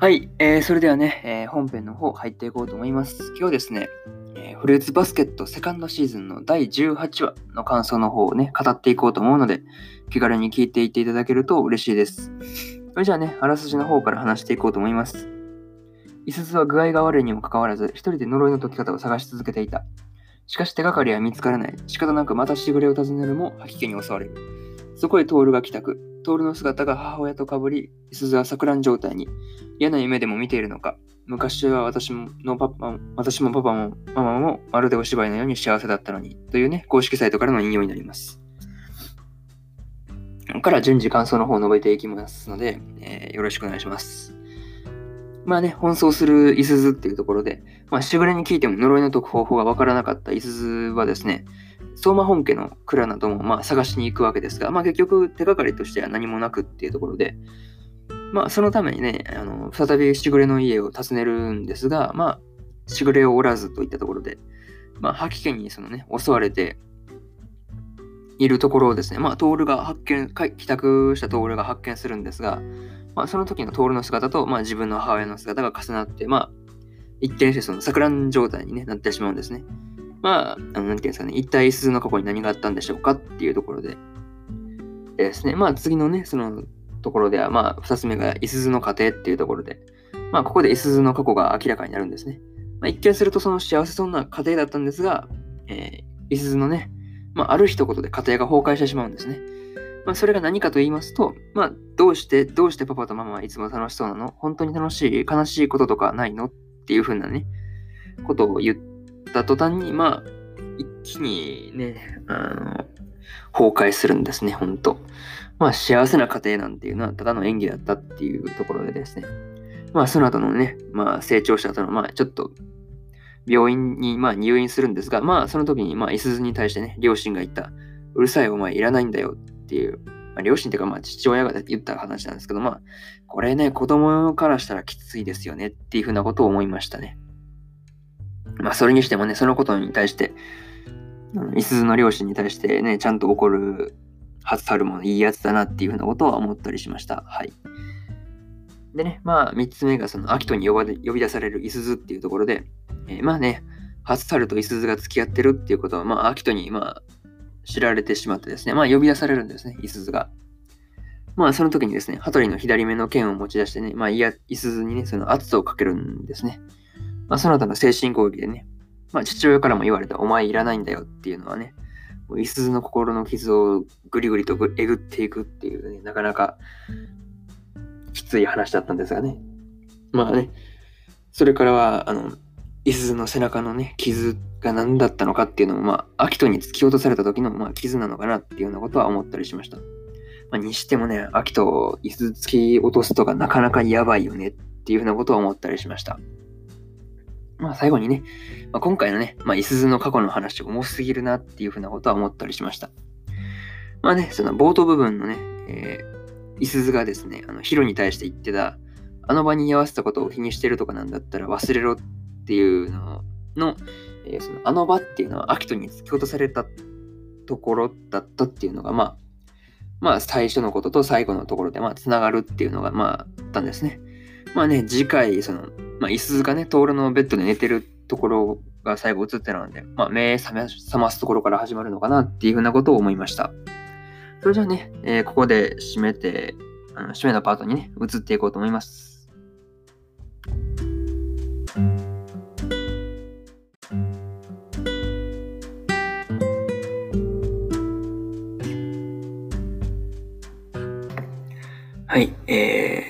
はい、えーそれではね、えー本編の方入っていこうと思います。今日ですね、えーフルーツバスケットセカンドシーズンの第18話の感想の方をね、語っていこうと思うので、気軽に聞いていっていただけると嬉しいです。それじゃあね、あらすじの方から話していこうと思います。イスズは具合が悪いにもかかわらず、一人で呪いの解き方を探し続けていた。しかし手がかりは見つからない。仕方なくまたしぐれを訪ねるも吐き気に襲われる。そこへトールが帰宅。トールの姿が母親と被り、イスズは錯乱状態に。嫌な夢でも見ているのか。昔は私もパパ私もパパもママもまるでお芝居のように幸せだったのに。というね、公式サイトからの引用になります。から順次感想の方を述べていきますので、えーよろしくお願いします。まあね、奔走するイスズっていうところで、まあ、しぐれに聞いても呪いの解く方法がわからなかったイスズはですね、相馬本家の蔵などもまあ探しに行くわけですが、まあ結局手がかりとしては何もなくっていうところで、まあそのためにね、あの再びしぐれの家を訪ねるんですが、まあしぐれをおらずといったところで、まあ吐き気にそのね、襲われているところをですね、まあトールが発見、帰宅したトールが発見するんですが、まあその時のトールの姿と、まあ自分の母親の姿が重なって、まあ一見してその錯乱状態に、ね、なってしまうんですね。まあ、あのなんていうんですかね、一体鈴の過去に何があったんでしょうかっていうところで。でですね、まあ次のね、そのところでは、まあ二つ目がイスズの過程っていうところで、まあここでイスズの過去が明らかになるんですね。まあ一見するとその幸せそうな家庭だったんですが、えー、イスズのね、まあある一言で家庭が崩壊してしまうんですね。まあそれが何かと言いますと、まあどうして、どうしてパパとママはいつも楽しそうなの？本当に楽しい悲しいこととかないの？っていう風なね、ことを言った途端に、まあ、一気にね、あの、崩壊するんですね、本当まあ、幸せな家庭なんていうのはただの演技だったっていうところでですね。まあ、その後のね、まあ、成長した後の、まあ、ちょっと、病院に、まあ、入院するんですが、まあ、その時に、まあ、いすずに対してね、両親が言った、うるさいお前いらないんだよっていう、まあ、両親っていうか、まあ、父親が言った話なんですけど、まあ、これね、子供からしたらきついですよねっていうふうなことを思いましたね。まあ、それにしてもね、そのことに対して、いすずの両親に対してね、ちゃんと怒るはずたるものいいやつだなっていうふうなことは思ったりしました。はい。でね、まあ、三つ目がその、アキトに呼ば呼び出されるいすずっていうところで、えーまあね、ハツタルといすずが付き合ってるっていうことは、まあ、アキトに、まあ、知られてしまってですね、まあ、呼び出されるんですね、いすずが。まあ、その時にですね、羽鳥の左目の剣を持ち出してね、まあ、いや、いすずにね、その圧をかけるんですね。まあ、その後の精神攻撃でね、まあ、父親からも言われた、お前いらないんだよっていうのはね、もういすずの心の傷をぐりぐりとえぐっていくっていうね、なかなかきつい話だったんですがね。まあね、それからは、あの、いすずの背中のね、傷が何だったのかっていうのも、まあ、アキトに突き落とされた時の、まあ、傷なのかなっていうようなことは思ったりしました。まあ、にしてもね、アキトをいすず突き落とすとかなかなかやばいよねっていうふうなことは思ったりしました。まあ最後にね、まあ、今回のね、まあ、いすずの過去の話重すぎるなっていうふうなことは思ったりしました。まあね、その冒頭部分のね、えー、いすずがですね、あのヒロに対して言ってた、あの場に居合わせたことを気にしてるとかなんだったら忘れろっていうのの、えーそのあの場っていうのはアキトに突き落とされたところだったっていうのが、まあ、まあ最初のことと最後のところで、まあ、つながるっていうのが、まあ、あったんですね。まあね、次回、その、まあ、イスがね、トールのベッドで寝てるところが最後映ってたので、まあ、目覚め覚ますところから始まるのかなっていうふうなことを思いました。それじゃあね、えーここで締めて、あの締めのパートにね、移っていこうと思います。はい、えー、